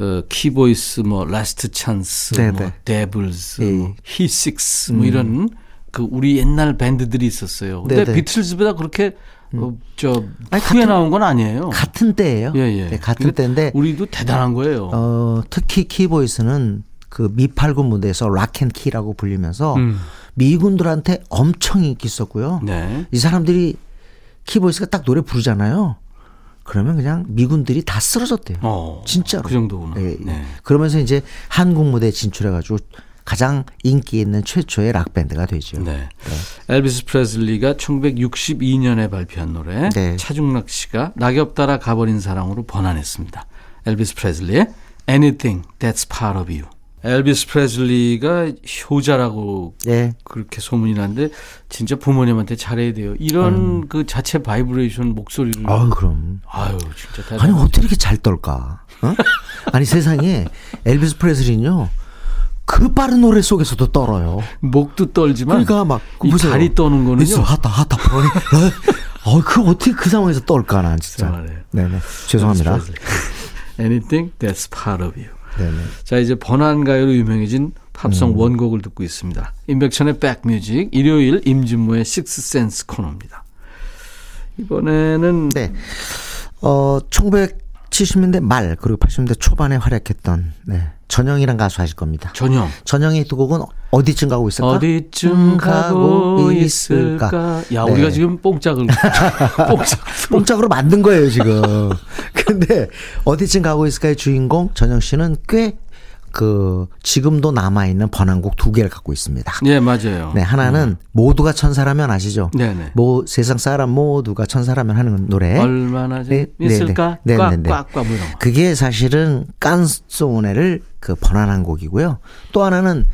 어, 키보이스 뭐 라스트 찬스 네, 뭐 네. 데블스 예. 뭐 히식스 뭐 이런 그 우리 옛날 밴드들이 있었어요. 근데 네, 네. 비틀즈보다 그렇게 어, 저 아니, 후에 같은- 나온 건 아니에요. 같은 때예요. 예, 예. 네, 같은 때인데 우리도 대단한 거예요. 어, 특히 키보이스는 그 미팔군 무대에서 락앤키라고 불리면서 음. 미군들한테 엄청 인기 있었고요. 네. 이 사람들이 키보이스가 딱 노래 부르잖아요. 그러면 그냥 미군들이 다 쓰러졌대요. 어, 진짜로. 그 정도구나. 예, 예. 네. 그러면서 이제 한국 무대에 진출해가지고 가장 인기 있는 최초의 락 밴드가 되죠. 네. 엘비스 프레슬리가 1962년에 발표한 노래 네. 차중락 씨가 낙엽 따라 가버린 사랑으로 번안했습니다. 엘비스 프레슬리의 Anything That's Part of You. 엘비스 프레슬리가 효자라고 예. 그렇게 소문이 났는데 진짜 부모님한테 잘해야 돼요. 이런 그 자체 바이브레이션 목소리를 아유 그럼. 아유 진짜 대단. 아니 어떻게 이렇게 잘 떨까? 어? 아니 세상에 엘비스 프레슬리는요. 그 빠른 노래 속에서도 떨어요. 목도 떨지만 그러니까 막이 보세요. 다리 떠는 거는요. just a hunka hunka burnin'. 어, 그 어떻게 그 상황에서 떨까 난 진짜. 네네. 죄송합니다. Anything That's Part of You. 네네. 자 이제 번안가요로 유명해진 팝송 음. 원곡을 듣고 있습니다. 임백천의 백뮤직 일요일 임진모의 식스센스 코너입니다. 이번에는 네. 어 1970년대 말 그리고 80년대 초반에 활약했던 네. 전영이란 가수 아실 겁니다. 전형 전영의 두 곡은 어디쯤 가고 있을까? 어디쯤 가고 있을까? 야 네. 우리가 지금 뽕짝을 뽕짝 뽕짝으로 만든 거예요 지금. 근데 어디쯤 가고 있을까의 주인공 전영 씨는 꽤 그 지금도 남아 있는 번안곡 두 개를 갖고 있습니다. 예 맞아요. 네 하나는 모두가 천사라면 아시죠? 네네. 모 세상 사람 모두가 천사라면 하는 노래. 얼마나 네, 재밌을까? 네, 네, 네, 네. 뭐 거. 그게 사실은 깐소네를 그 번안한 곡이고요. 또 하나는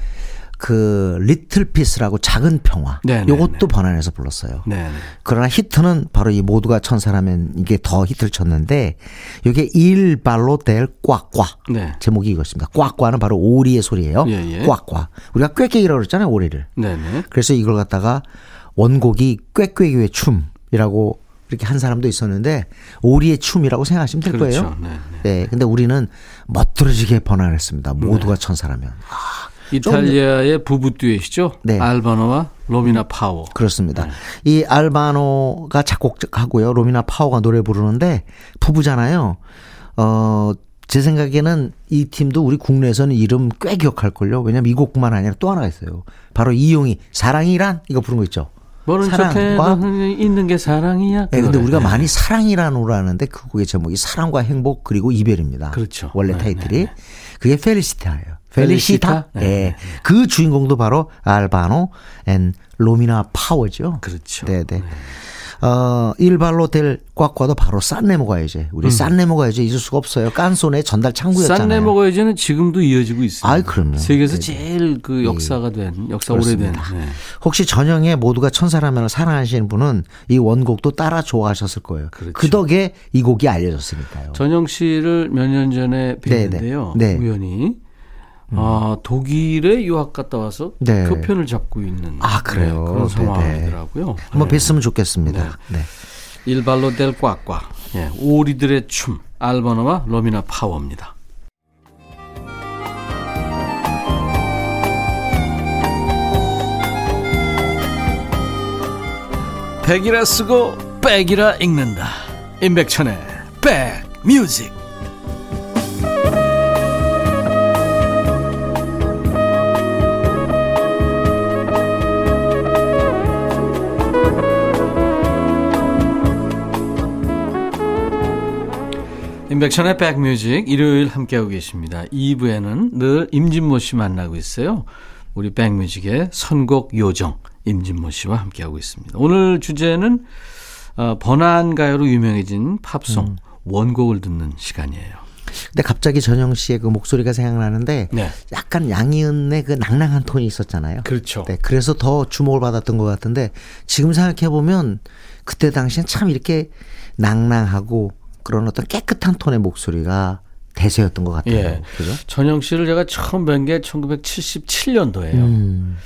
그 리틀 피스라고 작은 평화. 네, 네, 요것도 번안해서 불렀어요. 네네. 그러나 히트는 바로 이 모두가 천사라면 이게 더 히트를 쳤는데 이게 Il ballo del qua qua. 네. 제목이 이것입니다. 꽉꽉은 바로 오리의 소리예요. 예, 예. 꽉꽉. 우리가 꾀꾀기라고 그랬잖아요, 오리를. 네네. 그래서 이걸 갖다가 원곡이 꾀꾀기의 춤이라고 이렇게 한 사람도 있었는데 오리의 춤이라고 생각하시면 될 그렇죠. 거예요. 네, 네. 네. 근데 우리는 멋들어지게 번안했습니다. 모두가 천사라면. 이탈리아의 부부 듀엣이죠. 네. 알바노와 로미나 파워. 그렇습니다. 이 알바노가 작곡하고요. 로미나 파워가 노래 부르는데 부부잖아요. 어, 제 생각에는 이 팀도 우리 국내에서는 이름 꽤 기억할걸요. 왜냐면 이 곡뿐만 아니라 또 하나가 있어요. 바로 이용이 사랑이란 이거 부른 거 있죠. 척해 있는 게 사랑이야. 네, 근데. 우리가 네. 많이 사랑이라는 노래 하는데 그 곡의 제목이 사랑과 행복 그리고 이별입니다. 그렇죠. 원래 네, 타이틀이 네, 네. 그게 펠리시타예요. 펠리시타? 펠리시타. 네, 예. 네, 그 주인공도 바로 알바노 and 로미나 파워죠. 그렇죠. 네, 네. 어, Il ballo del qua qua도 바로 산레모 가요제지. 우리 산레모 가요제 잊을 수가 없어요. 칸초네 전달 창구였잖아요. 싼내 가요제는 지금도 이어지고 있어요. 아이, 그럼요. 세계에서 네, 제일 그 역사가 된 역사 오래된. 그렇습니다. 네. 혹시 전영의 모두가 천사라면을 사랑하시는 분은 이 원곡도 따라 좋아하셨을 거예요. 그렇죠. 그 덕에 이 곡이 알려졌으니까요. 전영 씨를 몇 년 전에 네, 뵀는데요. 네. 네. 우연히 아, 독일에 유학 갔다 와서 네. 교편을 잡고 있는 아, 그래요? 네, 그런 네, 상황이더라고요. 한번 네. 뵀으면 좋겠습니다. 네. 일발로 델 꽉꽉. 예, 오리들의 춤. 알바노와 로미나 파워입니다. 백이라 쓰고 백이라 읽는다. 임백천의 백뮤직. 임백천의 백뮤직 일요일 함께하고 계십니다. 2부에는 늘 임진모 씨 만나고 있어요. 우리 백뮤직의 선곡 요정 임진모 씨와 함께하고 있습니다. 오늘 주제는 어, 번안 가요로 유명해진 팝송 원곡을 듣는 시간이에요. 근데 갑자기 전영 씨의 그 목소리가 생각나는데 네. 약간 양희은의 그 낭낭한 톤이 있었잖아요. 그렇죠. 네, 그래서 더 주목을 받았던 것 같은데 지금 생각해 보면 그때 당시엔 참 이렇게 낭낭하고 그런 어떤 깨끗한 톤의 목소리가 대세였던 것 같아요. 예. 그죠? 전영 씨를 제가 처음 뵌 게 1977년도예요. 음,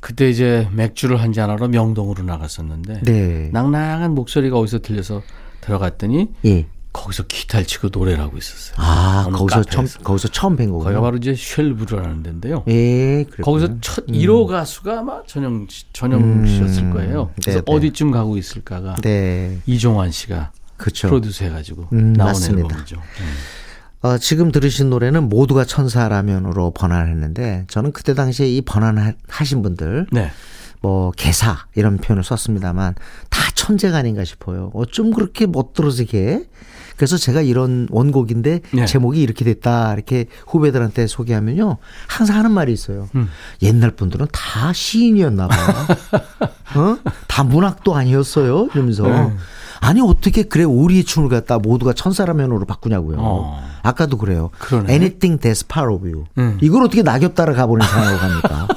그때 이제 맥주를 한 잔 하러 명동으로 나갔었는데 네. 낭낭한 목소리가 어디서 들려서 들어갔더니 예. 거기서 기타를 치고 노래를 하고 있었어요. 아, 거기서 처음. 거기서 처음 뵌 거군요. 거기가 바로 이제 쉘브르라는 데인데요. 예, 그랬군요. 거기서 첫 1호 가수가 아마 전영 씨- 전영 씨였을 거예요. 그래서 네, 네. 어디쯤 가고 있을까가 네. 이종환 씨가 그렇죠. 프로듀스 해가지고 음, 나온 맞습니다. 앨범이죠. 음. 어, 지금 들으신 노래는 모두가 천사라면으로 번안했는데 저는 그때 당시에 이 번안하신 분들 네. 뭐 개사 이런 표현을 썼습니다만 다 천재가 아닌가 싶어요. 어쩜 그렇게 멋들어지게 그래서 제가 이런 원곡인데 네. 제목이 이렇게 됐다 이렇게 후배들한테 소개하면요 항상 하는 말이 있어요. 음. 옛날 분들은 다 시인이었나 봐요. 어? 다 문학도 아니었어요. 이러면서 네. 아니 어떻게 그래 오리의 춤을 갖다 모두가 천사라면으로 바꾸냐고요. 어. 아까도 그래요. 그러네. Anything that's part of you. 음. 이걸 어떻게 낙엽 따라 가보는 상황으로 갑니까?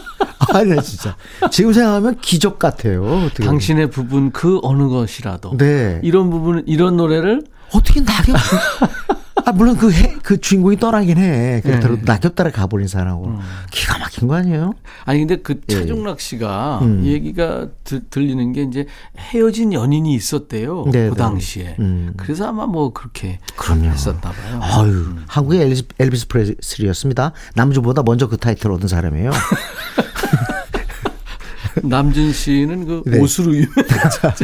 아니 나 진짜 지금 생각하면 기적 같아요. 당신의 부분 그 어느 것이라도 네. 이런 부분 이런 노래를 어떻게 낙엽? 아 물론 그, 해, 그 주인공이 떠나긴 해. 그렇더라도 네. 낙엽 따라 가버린 사람하고 기가 막힌 거 아니에요? 아니 근데 그 예. 차종락 씨가 음. 얘기가 들, 들리는 게 이제 헤어진 연인이 있었대요. 네, 그 네. 당시에. 음. 그래서 아마 뭐 그렇게 그럼요. 했었나 봐요. 아유, 한국의 엘비스, 엘비스 프레슬리였습니다. 남주보다 먼저 그 타이틀 얻은 사람이에요. 남준 씨는 그 네. 옷으로 유명하죠.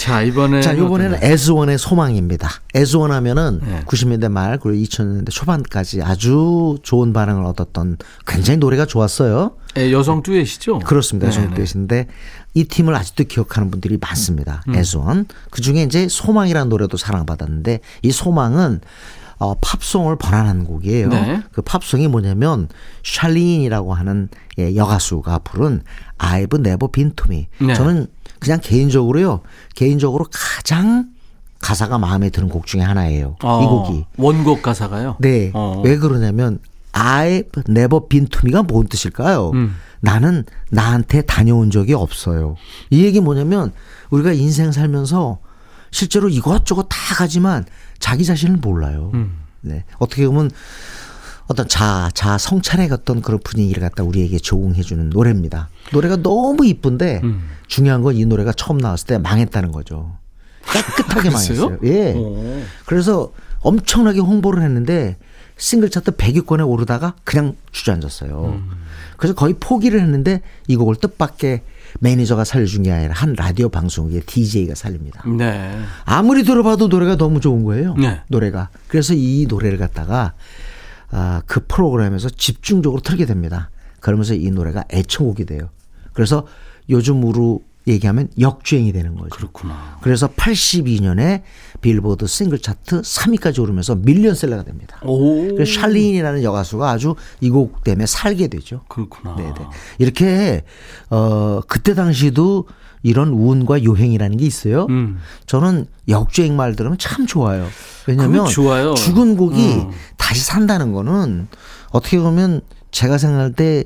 자 이번에 자, 이번에는 에즈원의 소망입니다. 에즈원 하면은 네. 90년대 말 그리고 2000년대 초반까지 아주 좋은 반응을 얻었던 굉장히 노래가 좋았어요. 예, 여성 듀엣이죠. 그렇습니다. 네네. 에즈원 뜻인데 이 팀을 아직도 기억하는 분들이 많습니다. 음. 에즈원. 그 중에 이제 소망이라는 노래도 사랑받았는데 이 소망은 어, 팝송을 번안한 곡이에요. 네. 그 팝송이 뭐냐면 샬린이라고 하는 예, 여가수가 부른 I've Never Been To Me. 네. 저는 그냥 개인적으로요. 개인적으로 가장 가사가 마음에 드는 곡 중에 하나예요. 어, 이 곡이. 원곡 가사가요. 네. 어. 왜 그러냐면 I've never been to me가 뭔 뜻일까요? 음. 나는 나한테 다녀온 적이 없어요. 이 얘기 뭐냐면 우리가 인생 살면서 실제로 이것저것 다 가지만 자기 자신을 몰라요. 음. 네. 어떻게 보면 어떤 자, 자 성찰의 어떤 그런 분위기를 갖다 우리에게 조응해 주는 노래입니다. 노래가 너무 이쁜데 음. 중요한 건 이 노래가 처음 나왔을 때 망했다는 거죠. 깨끗하게 그랬어요? 망했어요. 예. 오. 그래서 엄청나게 홍보를 했는데 싱글 차트 100위권에 오르다가 그냥 주저앉았어요. 음. 그래서 거의 포기를 했는데 이 곡을 뜻밖의 매니저가 살려준 게 아니라 한 라디오 방송국의 DJ가 살립니다. 네. 아무리 들어봐도 노래가 너무 좋은 거예요. 네. 노래가. 그래서 이 노래를 갖다가 아, 그 프로그램에서 집중적으로 틀게 됩니다. 그러면서 이 노래가 애청곡이 돼요. 그래서 요즘으로 얘기하면 역주행이 되는 거죠. 그렇구나. 그래서 82년에 빌보드 싱글 차트 3위까지 오르면서 밀리언셀러가 됩니다. 오. 그래서 샬린이라는 여가수가 아주 이 곡 때문에 살게 되죠. 그렇구나. 네네. 이렇게 어 그때 당시도 이런 운과 요행이라는 게 있어요. 음. 저는 역주행 말 들으면 참 좋아요. 왜냐하면 죽은 곡이 음. 다시 산다는 거는 어떻게 보면 제가 생각할 때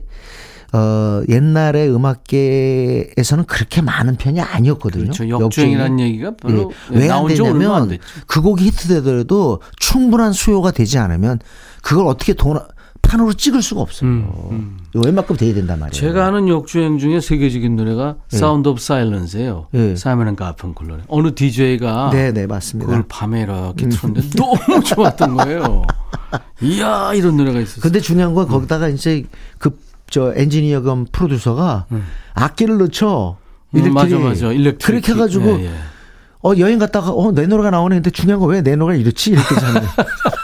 어, 옛날에 음악계에서는 그렇게 많은 편이 아니었거든요. 그렇죠. 역주행이라는 얘기가 별로 네. 왜안 되냐면 그 곡이 히트되더라도 충분한 수요가 되지 않으면 그걸 어떻게 돈 판으로 찍을 수가 없어요. 음, 음. 웬만큼 돼야 된단 말이에요. 제가 아는 역주행 중에 세계적인 노래가 네. Sound of Silence예요. 네. 사이먼 가펑클의 어느 DJ가 네, 네, 맞습니다. 그걸 밤에 이렇게 틀었는데 너무 좋았던 거예요. 이야, 이런 노래가 있었어요. 근데 중요한 건 거기다가 이제 그저 엔지니어 겸 프로듀서가 음. 악기를 넣죠. 음, 맞아, 맞아. 일렉트릭. 그렇게 해 가지고 예, 예. 어 여행 갔다가 어내 노래가 나오네. 근데 중요한 건 왜 내 노래가 이렇지? 이렇게 하는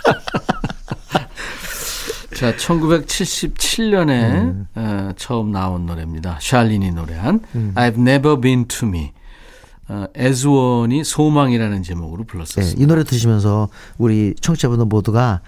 자, 1977년에 음. 어, 처음 나온 노래입니다. 샬린이 노래한 음. I've Never Been to Me. 어, 에즈원이 소망이라는 제목으로 불렀었습니다. 네, 이 노래 들으시면서 우리 청취자분들 모두가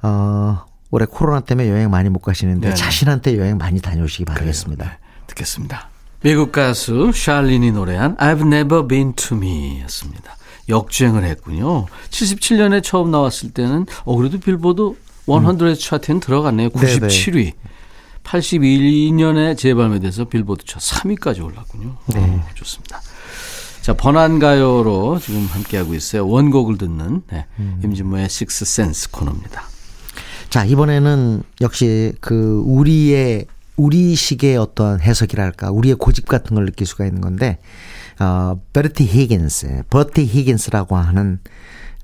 어, 올해 코로나 때문에 여행 많이 못 가시는데 네네. 자신한테 여행 많이 다녀오시기 바라겠습니다. 네, 듣겠습니다. 미국 가수 샬린이 노래한 I've Never Been to Me 였습니다. 역주행을 했군요. 77년에 처음 나왔을 때는 어 그래도 빌보드 100 차트엔 들어갔네요. 97위. 82년에 재발매돼서 빌보드 차 3위까지 올랐군요. 네. 오, 좋습니다. 자, 번안가요로 지금 함께하고 있어요. 원곡을 듣는 네, 음. 임진모의 Sixth Sense 코너입니다. 자, 이번에는 역시 그 우리의 우리식의 어떤 해석이랄까, 우리의 고집 같은 걸 느낄 수가 있는 건데, 어, 버티 히긴스, 버티 히긴스라고 하는,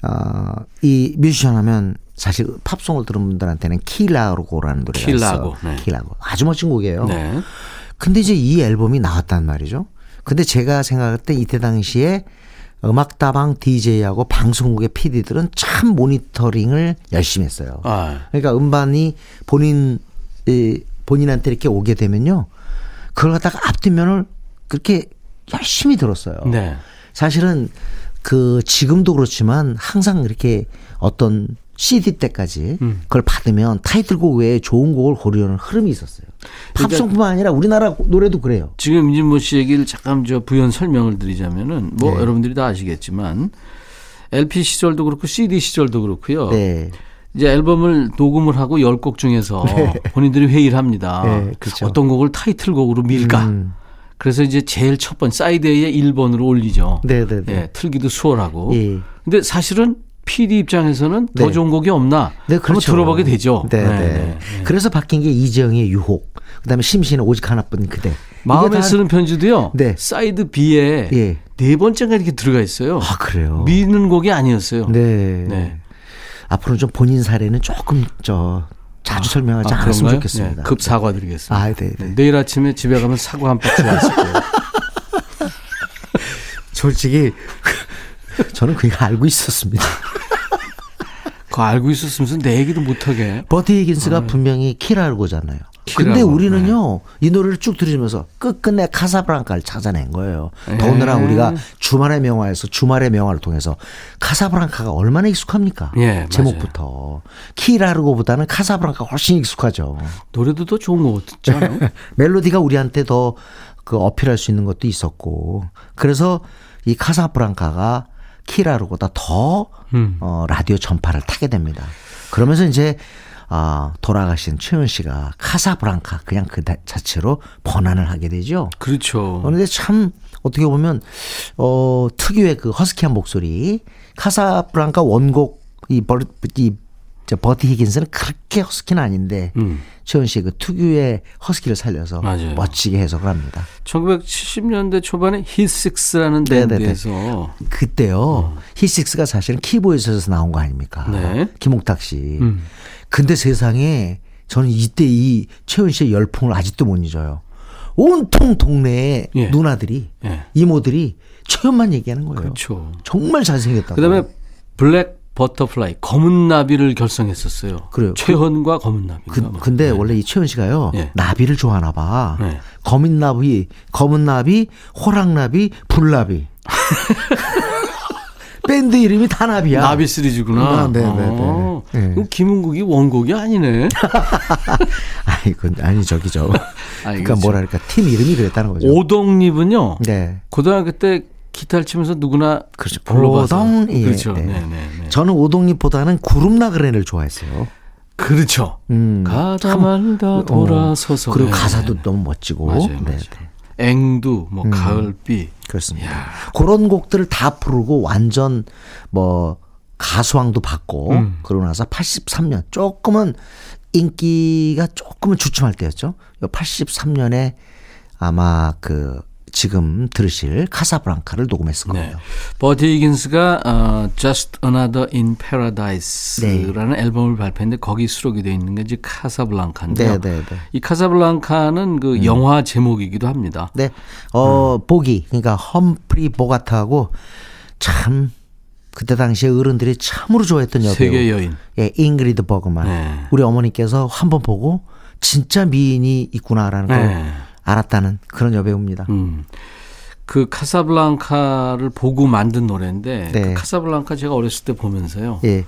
어, 이 뮤지션 하면 사실 팝송을 들은 분들한테는 Key Largo라는 노래가 Key Largo, 있어. 네. Key Largo. 아주 멋진 곡이에요. 네. 근데 이제 이 앨범이 나왔단 말이죠. 근데 제가 생각할 때 이때 당시에 음악다방 DJ하고 방송국의 PD들은 참 모니터링을 열심히 했어요. 아. 그러니까 음반이 본인 본인한테 이렇게 오게 되면요. 그걸 갖다가 앞뒷면을 그렇게 열심히 들었어요. 네. 사실은 그 지금도 그렇지만 항상 이렇게 어떤 CD 때까지 음. 그걸 받으면 타이틀곡 외에 좋은 곡을 고르려는 흐름이 있었어요. 그러니까 팝송뿐만 아니라 우리나라 노래도 그래요. 지금 임진모 씨 얘기를 잠깐 저 부연 설명을 드리자면은 뭐 네. 여러분들이 다 아시겠지만 LP 시절도 그렇고 CD 시절도 그렇고요. 네. 이제 앨범을 녹음을 하고 10곡 중에서 네. 본인들이 회의를 합니다. 네, 그렇죠. 어떤 곡을 타이틀곡으로 밀까? 음. 그래서 이제 제일 첫 번째 사이드에 1번으로 올리죠. 네, 네, 네. 예, 틀기도 수월하고. 예. 근데 사실은 PD 입장에서는 네. 더 좋은 곡이 없나? 네, 그렇죠. 들어보게 되죠. 네, 네. 네. 네. 그래서 바뀐 게 이정의 유혹. 그다음에 심신은 오직 하나뿐 그대. 마음에 쓰는 편지도요. 네. side B에 예. 네 번째가 이렇게 들어가 있어요. 아 그래요. 미는 곡이 아니었어요. 네. 네. 앞으로 좀 본인 사례는 조금 저 자주 아, 설명하지 아, 않았으면 좋겠습니다. 네, 급 사과드리겠습니다. 아, 네, 네. 내일 아침에 집에 가면 사과 한 박스 왔을 거예요. 솔직히 저는 그거 알고 있었습니다. 그거 알고 있었으면서 내 얘기도 못하게. 버티 히긴스가 어. 분명히 Key Largo잖아요. 근데 우리는요 네. 이 노래를 쭉 들으면서 끝끝내 카사브랑카를 찾아낸 거예요. 네. 더군다나 우리가 주말의 명화에서 주말의 명화를 통해서 카사브랑카가 얼마나 익숙합니까? 예, 제목부터. 키라르고보다는 카사브랑카 훨씬 익숙하죠. 노래도 더 좋은 거 같잖아요. 멜로디가 우리한테 더 그 어필할 수 있는 것도 있었고 그래서 이 카사브랑카가 키라르보다 더 음. 어, 라디오 전파를 타게 됩니다. 그러면서 이제 아, 돌아가신 최헌 씨가 카사브랑카 그냥 그 자체로 번안을 하게 되죠. 그렇죠. 그런데 참 어떻게 보면 어 특유의 그 허스키한 목소리 카사브랑카 원곡 이, 버, 이 저 버티 히긴스는 그렇게 허스키는 아닌데 음. 최헌 씨의 그 특유의 허스키를 살려서 맞아요. 멋지게 해석을 합니다. 1970년대 초반에 히식스라는 네네네. 밴드에서 그때요 히식스가 사실은 키보이스에서 나온 거 아닙니까? 네. 김홍탁 씨. 음. 근데 세상에 저는 이때 이 최헌 씨의 열풍을 아직도 못 잊어요. 온통 동네에 예. 누나들이 예. 이모들이 최헌만 얘기하는 거예요. 그렇죠. 정말 잘생겼다고. 그다음에 Black Butterfly 검은 나비를 결성했었어요. 그래요. 최헌과 검은 나비가. 그, 막. 근데 네. 원래 이 최헌 씨가요 예. 나비를 좋아하나 봐. 네. 검은 나비, 검은 나비, 호랑 나비, 불나비. 밴드 이름이 다 나비야. 나비 시리즈구나. 아, 네, 네, 네. 어, 네. 김흥국이 원곡이 아니네. 아니, 그 아니 저기죠. 그러니까. 뭐랄까 팀 이름이 그랬다는 거죠. 오동잎은요. 네. 고등학교 때 기타를 치면서 누구나 그렇죠. 불러봐서. 오동이. 그렇죠. 네. 네, 네, 네. 저는 오동잎보다는 구름나그네를 좋아했어요. 그렇죠. 음. 가다 참, 말다 돌아서서. 어, 그리고 네. 가사도 너무 멋지고. 맞아요, 네, 맞아요. 네. 앵두, 뭐 가을비. 그렇습니다. 그런 곡들을 다 부르고 완전 뭐 가수왕도 받고 음. 그러고 나서 83년 조금은 인기가 조금은 주춤할 때였죠. 83년에 아마 그 지금 들으실 카사브랑카를 녹음했을 네. 거예요. 버디 히긴스가 어, Just Another in Paradise라는 앨범을 발표했는데 거기 수록이 되어 있는 게 이제 카사블랑카인데요. 네, 네, 네. 이 카사블랑카는 그 영화 제목이기도 합니다. 네. 어, 음. 보기. 그러니까 험프리 보가트하고 참 그때 당시에 어른들이 참으로 좋아했던 여배우. 세계 여인. 예, 잉그리드 버그만. 네. 우리 어머니께서 한번 보고 진짜 미인이 있구나라는 걸 네. 알았다는 그런 여배우입니다. 음. 그 카사블랑카를 보고 만든 노래인데 네. 그 카사블랑카 제가 어렸을 때 보면서요. 예.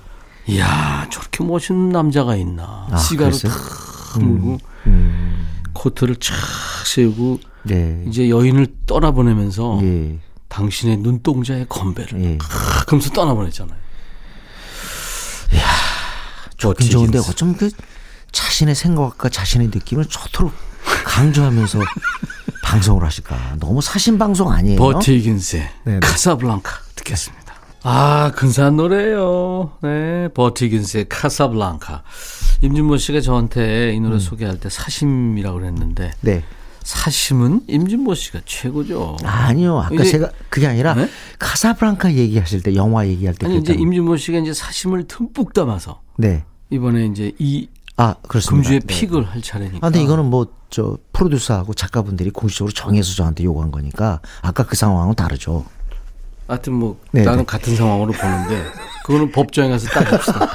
이야 저렇게 멋있는 남자가 있나. 아, 그랬어요? 탁 물고 음. 코트를 쫙 세우고 네. 이제 여인을 떠나보내면서 예. 당신의 눈동자의 건배를 예. 탁 하면서 떠나보냈잖아요. 좋긴 좋은데 어쩜 그 자신의 생각과 자신의 느낌을 저토록 강조하면서 방송을 하실까? 너무 사신 방송 아니에요? 네네. 카사블랑카 듣겠습니다. 아 근사한 노래예요. 네, 버티긴스의 카사블랑카. 임준모 씨가 저한테 이 노래 소개할 때 사심이라고 그랬는데 네. 사심은 임준모 씨가 최고죠. 아니요. 아까 이제- 제가 그게 아니라 네? 카사브랑카 얘기하실 때 영화 얘기할 때 아니 이제 그랬잖아요. 임준모 씨가 이제 사심을 듬뿍 담아서 네. 이번에 이제 이 아, 그렇습니다. 금주의 네. 픽을 할 차례니까. 아, 근데 이거는 뭐 저 프로듀서하고 작가분들이 공식적으로 정해서 저한테 요구한 거니까 아까 그 상황은 다르죠. 하여튼 뭐 네, 나는 네. 같은 상황으로 보는데 그거는 법정에 가서 따집시다.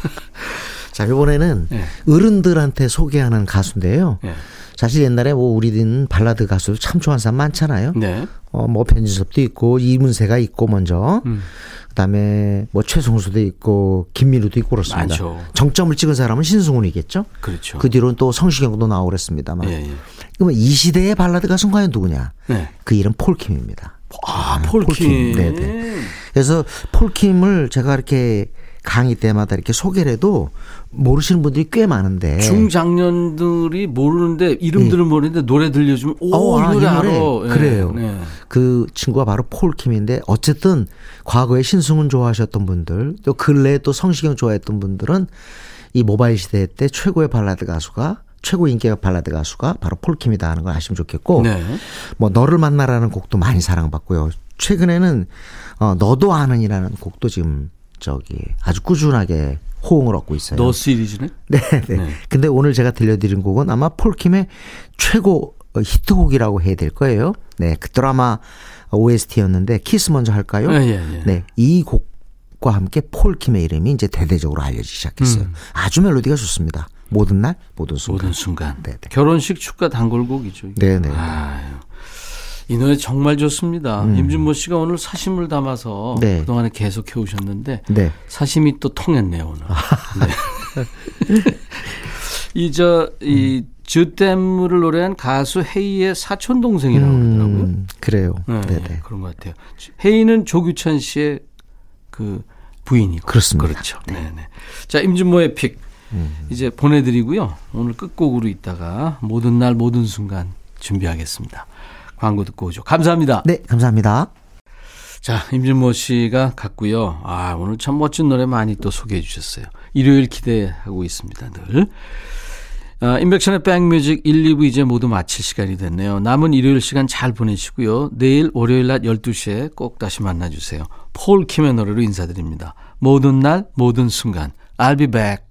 자, 이번에는 네. 어른들한테 소개하는 가수인데요. 네. 사실 옛날에 뭐 우리는 발라드 가수도 참 좋아하는 사람 많잖아요. 네. 어, 뭐 변진섭도 있고 이문세가 있고 먼저 음. 그다음에 뭐 최성수도 있고 김민우도 있고 그렇습니다. 많죠. 정점을 찍은 사람은 신승훈이겠죠. 그렇죠. 그 뒤로는 또 성시경도 나오고 그랬습니다만. 예, 예. 그러면 이 시대의 발라드 가수는 과연 누구냐? 네. 그 이름 폴킴입니다. 아, 폴킴. 폴킴. 네네. 그래서 폴킴을 제가 이렇게 강의 때마다 이렇게 소개를 해도 모르시는 분들이 꽤 많은데. 중장년들이 모르는데 이름들은 모르는데 노래 들려주면 오, 어, 이 아, 노래 이 알아. 예, 그래요. 네. 그 친구가 바로 폴 킴인데 어쨌든 과거에 신승훈 좋아하셨던 분들 또 근래에 또 성시경 좋아했던 분들은 이 모바일 시대 때 최고의 발라드 가수가 최고 인기가 발라드 가수가 바로 폴 킴이다 하는 걸 아시면 좋겠고 네. 뭐 너를 만나라는 곡도 많이 사랑받고요. 최근에는 어 너도 아는이라는 곡도 지금 저기 아주 꾸준하게 호응을 얻고 있어요. 너 시리즈네? 네, 네. 네. 근데 오늘 제가 들려드린 곡은 아마 폴킴의 최고 어, 히트곡이라고 해야 될 거예요. 네, 그 드라마 OST였는데 키스 먼저 할까요? 예, 예, 예. 네, 이 곡과 함께 폴킴의 이름이 이제 대대적으로 알려지기 시작했어요. 아주 멜로디가 좋습니다. 모든 날, 모든 순간. 모든 순간. 네, 네. 결혼식 축가 단골곡이죠. 네, 네. 이 노래 정말 좋습니다. 임준모 씨가 오늘 사심을 담아서 음. 네. 그동안에 계속 해오셨는데 네. 사심이 또 통했네요 오늘. 네. 이저이 주댐을 노래한 가수 헤이의 사촌 동생이라고 그러더라고요. 음, 그래요. 네, 네, 네. 그런 것 같아요. 헤이는 조규찬 씨의 그 부인이고 그렇습니다. 그렇죠. 네, 네. 자 임준모의 픽 이제 보내드리고요. 오늘 끝곡으로 있다가 모든 날 모든 순간 준비하겠습니다. 광고 듣고 오죠. 감사합니다. 네, 감사합니다. 자, 임진모 씨가 갔고요. 아, 오늘 참 멋진 노래 많이 또 소개해 주셨어요. 일요일 기대하고 있습니다, 늘. 아, 인백션의 백뮤직 1, 2부 이제 모두 마칠 시간이 됐네요. 남은 일요일 시간 잘 보내시고요. 내일 월요일 낮 12시에 꼭 다시 만나주세요. 폴 킴의 노래로 인사드립니다. 모든 날, 모든 순간. I'll be back.